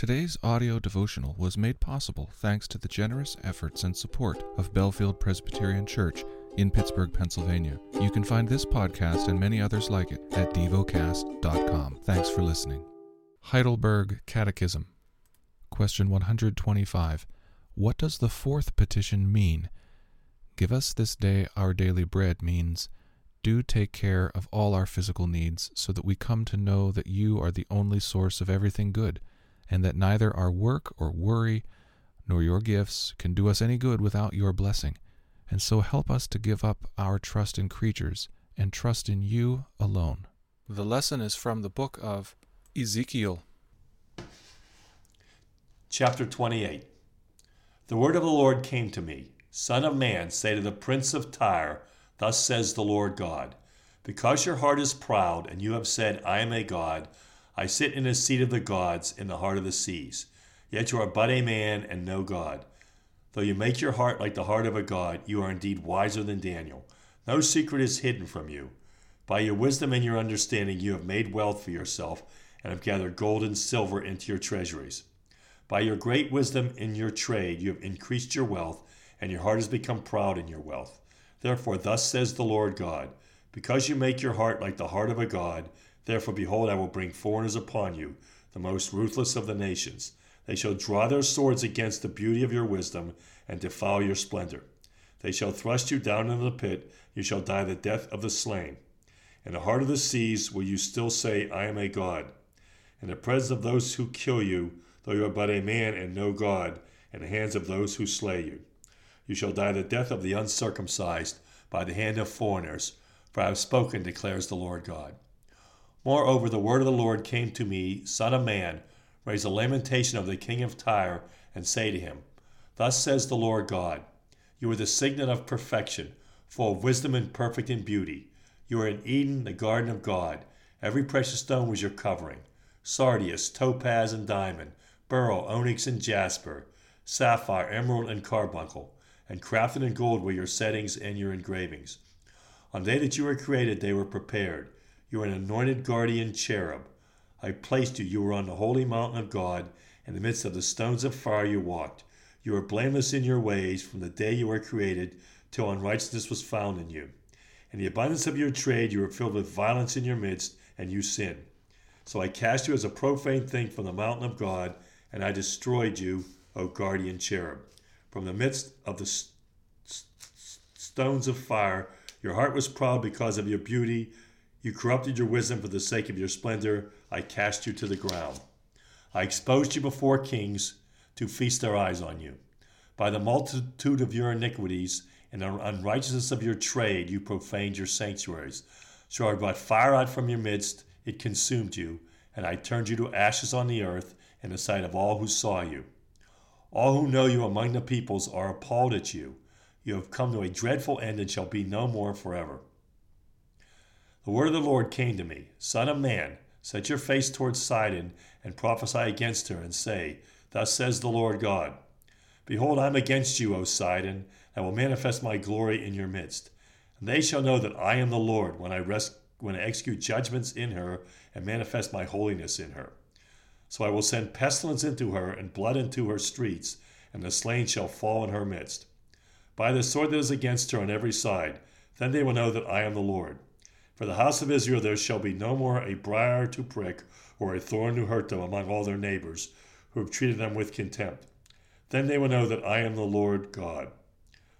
Today's audio devotional was made possible thanks to the generous efforts and support of Bellefield Presbyterian Church in Pittsburgh, Pennsylvania. You can find this podcast and many others like it at devocast.com. Thanks for listening. Heidelberg Catechism. Question 125. What does the fourth petition mean? Give us this day our daily bread means do take care of all our physical needs so that we come to know that you are the only source of everything good and that neither our work or worry nor your gifts can do us any good without your blessing. And so help us to give up our trust in creatures and trust in you alone. The lesson is from the book of Ezekiel. Chapter 28 The word of the Lord came to me Son of man, say to the prince of Tyre, Thus says the Lord God Because your heart is proud, and you have said, I am a God, I sit in a seat of the gods in the heart of the seas. Yet you are but a man and no God. Though you make your heart like the heart of a God, you are indeed wiser than Daniel. No secret is hidden from you. By your wisdom and your understanding, you have made wealth for yourself and have gathered gold and silver into your treasuries. By your great wisdom in your trade, you have increased your wealth, and your heart has become proud in your wealth. Therefore, thus says the Lord God Because you make your heart like the heart of a God, Therefore, behold, I will bring foreigners upon you, the most ruthless of the nations. They shall draw their swords against the beauty of your wisdom and defile your splendor. They shall thrust you down into the pit, you shall die the death of the slain. In the heart of the seas will you still say, I am a God. In the presence of those who kill you, though you are but a man and no God, in the hands of those who slay you. You shall die the death of the uncircumcised by the hand of foreigners, for I have spoken, declares the Lord God. Moreover, the word of the Lord came to me, Son of man, raise a lamentation of the king of Tyre, and say to him, Thus says the Lord God, You are the signet of perfection, full of wisdom and perfect in beauty. You are in Eden, the garden of God. Every precious stone was your covering sardius, topaz, and diamond, beryl, onyx, and jasper, sapphire, emerald, and carbuncle, and crafted in gold were your settings and your engravings. On the day that you were created, they were prepared. You are an anointed guardian cherub. I placed you. You were on the holy mountain of God. In the midst of the stones of fire you walked. You were blameless in your ways from the day you were created till unrighteousness was found in you. In the abundance of your trade you were filled with violence in your midst, and you sinned. So I cast you as a profane thing from the mountain of God, and I destroyed you, O guardian cherub. From the midst of the st- st- stones of fire, your heart was proud because of your beauty you corrupted your wisdom for the sake of your splendor. I cast you to the ground. I exposed you before kings to feast their eyes on you. By the multitude of your iniquities and the unrighteousness of your trade, you profaned your sanctuaries. So I brought fire out from your midst, it consumed you, and I turned you to ashes on the earth in the sight of all who saw you. All who know you among the peoples are appalled at you. You have come to a dreadful end and shall be no more forever. The word of the Lord came to me Son of man, set your face towards Sidon, and prophesy against her, and say, Thus says the Lord God Behold, I am against you, O Sidon, and will manifest my glory in your midst. And they shall know that I am the Lord when I, rest, when I execute judgments in her and manifest my holiness in her. So I will send pestilence into her, and blood into her streets, and the slain shall fall in her midst. By the sword that is against her on every side, then they will know that I am the Lord. For the house of Israel there shall be no more a briar to prick or a thorn to hurt them among all their neighbors who have treated them with contempt. Then they will know that I am the Lord God.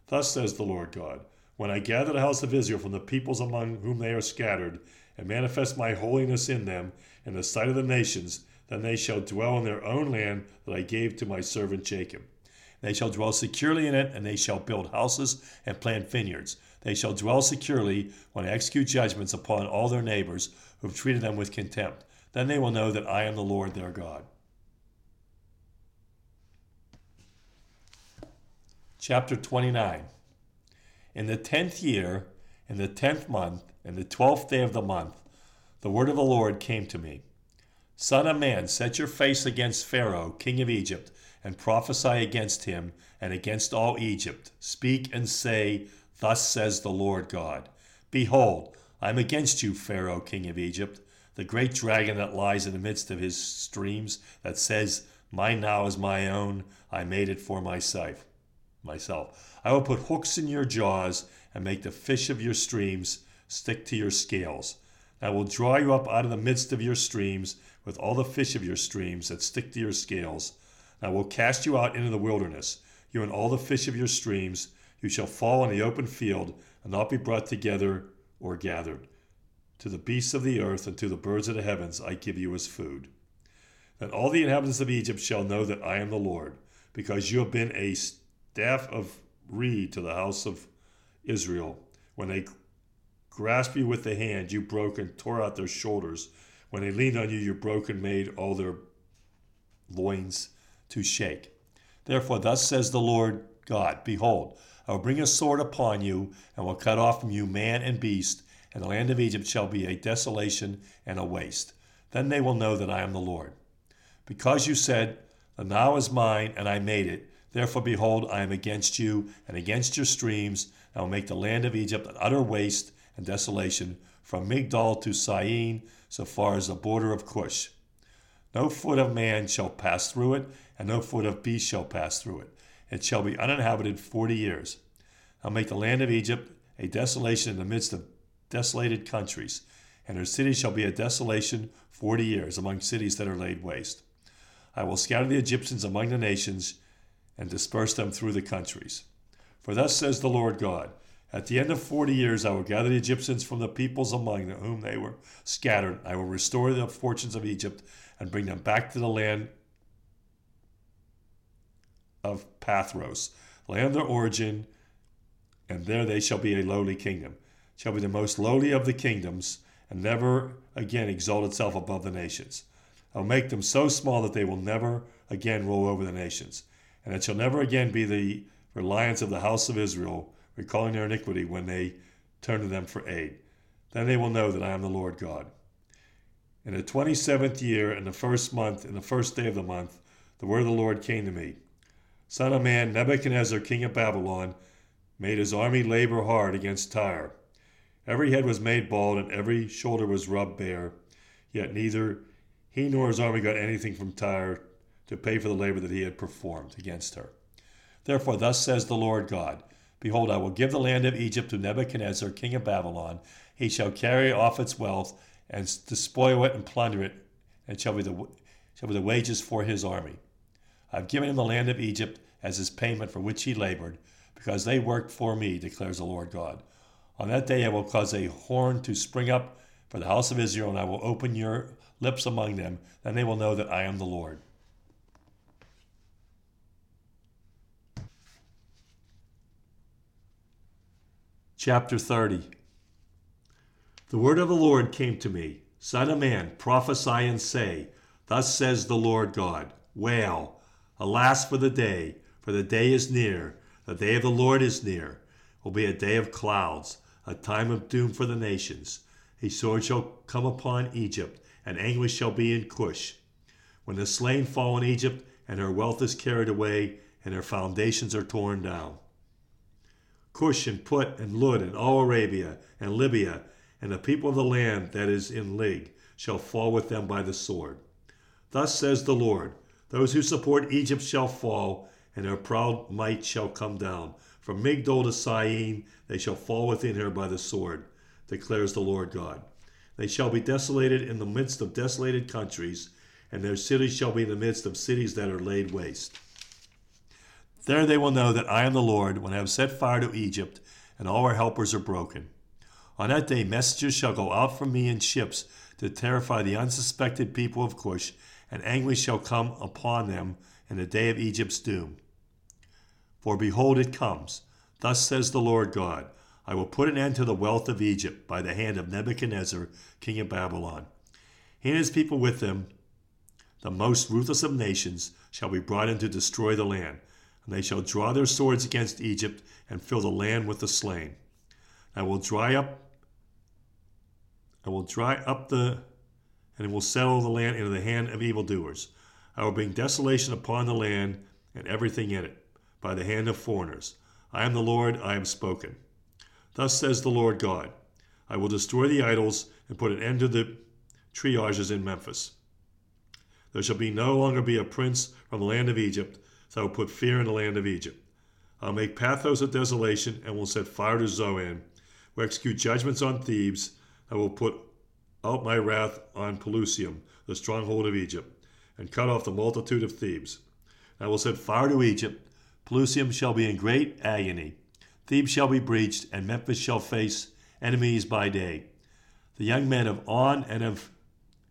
Thus says the Lord God When I gather the house of Israel from the peoples among whom they are scattered, and manifest my holiness in them in the sight of the nations, then they shall dwell in their own land that I gave to my servant Jacob. They shall dwell securely in it, and they shall build houses and plant vineyards. They shall dwell securely when I execute judgments upon all their neighbors who have treated them with contempt. Then they will know that I am the Lord their God. Chapter 29 In the tenth year, in the tenth month, in the twelfth day of the month, the word of the Lord came to me Son of man, set your face against Pharaoh, king of Egypt, and prophesy against him and against all Egypt. Speak and say, Thus says the Lord God Behold, I am against you, Pharaoh, king of Egypt, the great dragon that lies in the midst of his streams, that says, My Nile is my own. I made it for myself. Myself. I will put hooks in your jaws and make the fish of your streams stick to your scales. I will draw you up out of the midst of your streams with all the fish of your streams that stick to your scales. I will cast you out into the wilderness, you and all the fish of your streams. You shall fall in the open field and not be brought together or gathered. To the beasts of the earth and to the birds of the heavens I give you as food. Then all the inhabitants of Egypt shall know that I am the Lord, because you have been a staff of reed to the house of Israel. When they grasped you with the hand, you broke and tore out their shoulders. When they leaned on you, you broke and made all their loins to shake. Therefore, thus says the Lord God Behold, I will bring a sword upon you, and will cut off from you man and beast, and the land of Egypt shall be a desolation and a waste. Then they will know that I am the Lord. Because you said, The Nile is mine, and I made it, therefore, behold, I am against you, and against your streams, and will make the land of Egypt an utter waste and desolation, from Migdol to Syene, so far as the border of Cush. No foot of man shall pass through it, and no foot of beast shall pass through it. It shall be uninhabited forty years. I'll make the land of Egypt a desolation in the midst of desolated countries, and her cities shall be a desolation forty years among cities that are laid waste. I will scatter the Egyptians among the nations and disperse them through the countries. For thus says the Lord God At the end of forty years I will gather the Egyptians from the peoples among whom they were scattered. I will restore the fortunes of Egypt and bring them back to the land of Pathros, land of their origin, and there they shall be a lowly kingdom, shall be the most lowly of the kingdoms, and never again exalt itself above the nations. I'll make them so small that they will never again rule over the nations, and it shall never again be the reliance of the house of Israel, recalling their iniquity when they turn to them for aid. Then they will know that I am the Lord God. In the twenty seventh year, in the first month, in the first day of the month, the word of the Lord came to me. Son of man, Nebuchadnezzar, king of Babylon, made his army labor hard against Tyre. Every head was made bald, and every shoulder was rubbed bare. Yet neither he nor his army got anything from Tyre to pay for the labor that he had performed against her. Therefore, thus says the Lord God Behold, I will give the land of Egypt to Nebuchadnezzar, king of Babylon. He shall carry off its wealth and despoil it and plunder it, and shall be the, shall be the wages for his army. I have given him the land of Egypt as his payment for which he labored, because they worked for me, declares the Lord God. On that day I will cause a horn to spring up for the house of Israel, and I will open your lips among them. and they will know that I am the Lord. Chapter 30 The word of the Lord came to me Son of man, prophesy and say, Thus says the Lord God Wail Alas for the day, for the day is near. The day of the Lord is near. Will be a day of clouds, a time of doom for the nations. A sword shall come upon Egypt, and anguish shall be in Cush. When the slain fall in Egypt, and her wealth is carried away, and her foundations are torn down. Cush and Put and Lud and all Arabia and Libya and the people of the land that is in league shall fall with them by the sword. Thus says the Lord those who support Egypt shall fall, and her proud might shall come down. From Migdol to Syene they shall fall within her by the sword, declares the Lord God. They shall be desolated in the midst of desolated countries, and their cities shall be in the midst of cities that are laid waste. There they will know that I am the Lord when I have set fire to Egypt, and all her helpers are broken. On that day, messengers shall go out from me in ships to terrify the unsuspected people of Cush and anguish shall come upon them in the day of Egypt's doom. For behold, it comes. Thus says the Lord God I will put an end to the wealth of Egypt by the hand of Nebuchadnezzar, king of Babylon. He and his people with him, the most ruthless of nations, shall be brought in to destroy the land, and they shall draw their swords against Egypt and fill the land with the slain. I will dry up I will dry up the and it will settle the land into the hand of evildoers. I will bring desolation upon the land and everything in it by the hand of foreigners. I am the Lord, I have spoken. Thus says the Lord God I will destroy the idols and put an end to the triages in Memphis. There shall be no longer be a prince from the land of Egypt, so I will put fear in the land of Egypt. I'll make Pathros a desolation, and will set fire to Zoan. Will execute judgments on Thebes. I will put out my wrath on Pelusium, the stronghold of Egypt, and cut off the multitude of Thebes. I will set fire to Egypt. Pelusium shall be in great agony. Thebes shall be breached, and Memphis shall face enemies by day. The young men of On and of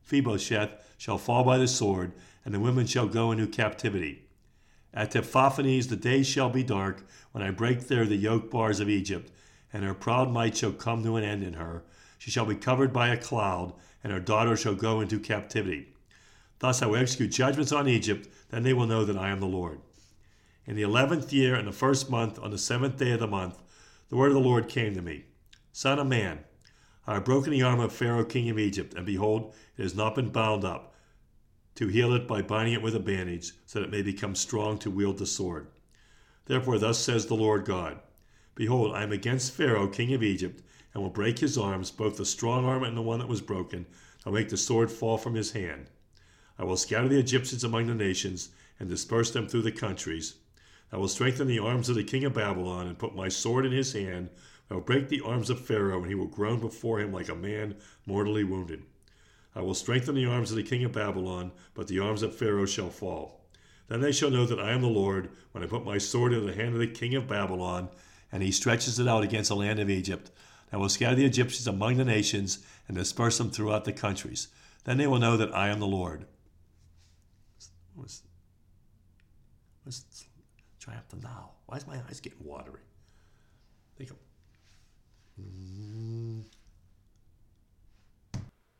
Pi-beseth shall fall by the sword, and the women shall go into captivity. At Tehaphnehes the day shall be dark, when I break there the yoke bars of Egypt, and her proud might shall come to an end in her. She shall be covered by a cloud, and her daughter shall go into captivity. Thus I will execute judgments on Egypt, then they will know that I am the Lord. In the eleventh year, in the first month, on the seventh day of the month, the word of the Lord came to me Son of man, I have broken the arm of Pharaoh king of Egypt, and behold, it has not been bound up, to heal it by binding it with a bandage, so that it may become strong to wield the sword. Therefore, thus says the Lord God Behold, I am against Pharaoh king of Egypt, and will break his arms, both the strong arm and the one that was broken. I'll make the sword fall from his hand. I will scatter the Egyptians among the nations, and disperse them through the countries. I will strengthen the arms of the king of Babylon, and put my sword in his hand. I will break the arms of Pharaoh, and he will groan before him like a man mortally wounded. I will strengthen the arms of the king of Babylon, but the arms of Pharaoh shall fall. Then they shall know that I am the Lord, when I put my sword into the hand of the king of Babylon, and he stretches it out against the land of Egypt. I will scatter the Egyptians among the nations, and disperse them throughout the countries. Then they will know that I am the Lord. What's, what's triumph now? Why is my eyes getting watery? Think of.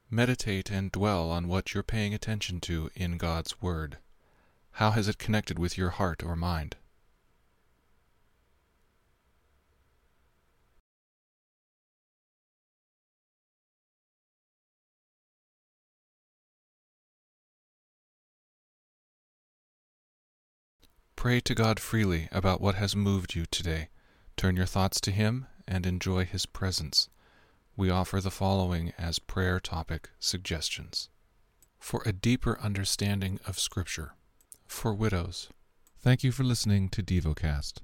Meditate and dwell on what you're paying attention to in God's Word. How has it connected with your heart or mind? Pray to God freely about what has moved you today. Turn your thoughts to Him and enjoy His presence. We offer the following as prayer topic suggestions for a deeper understanding of Scripture, for widows. Thank you for listening to DevoCast.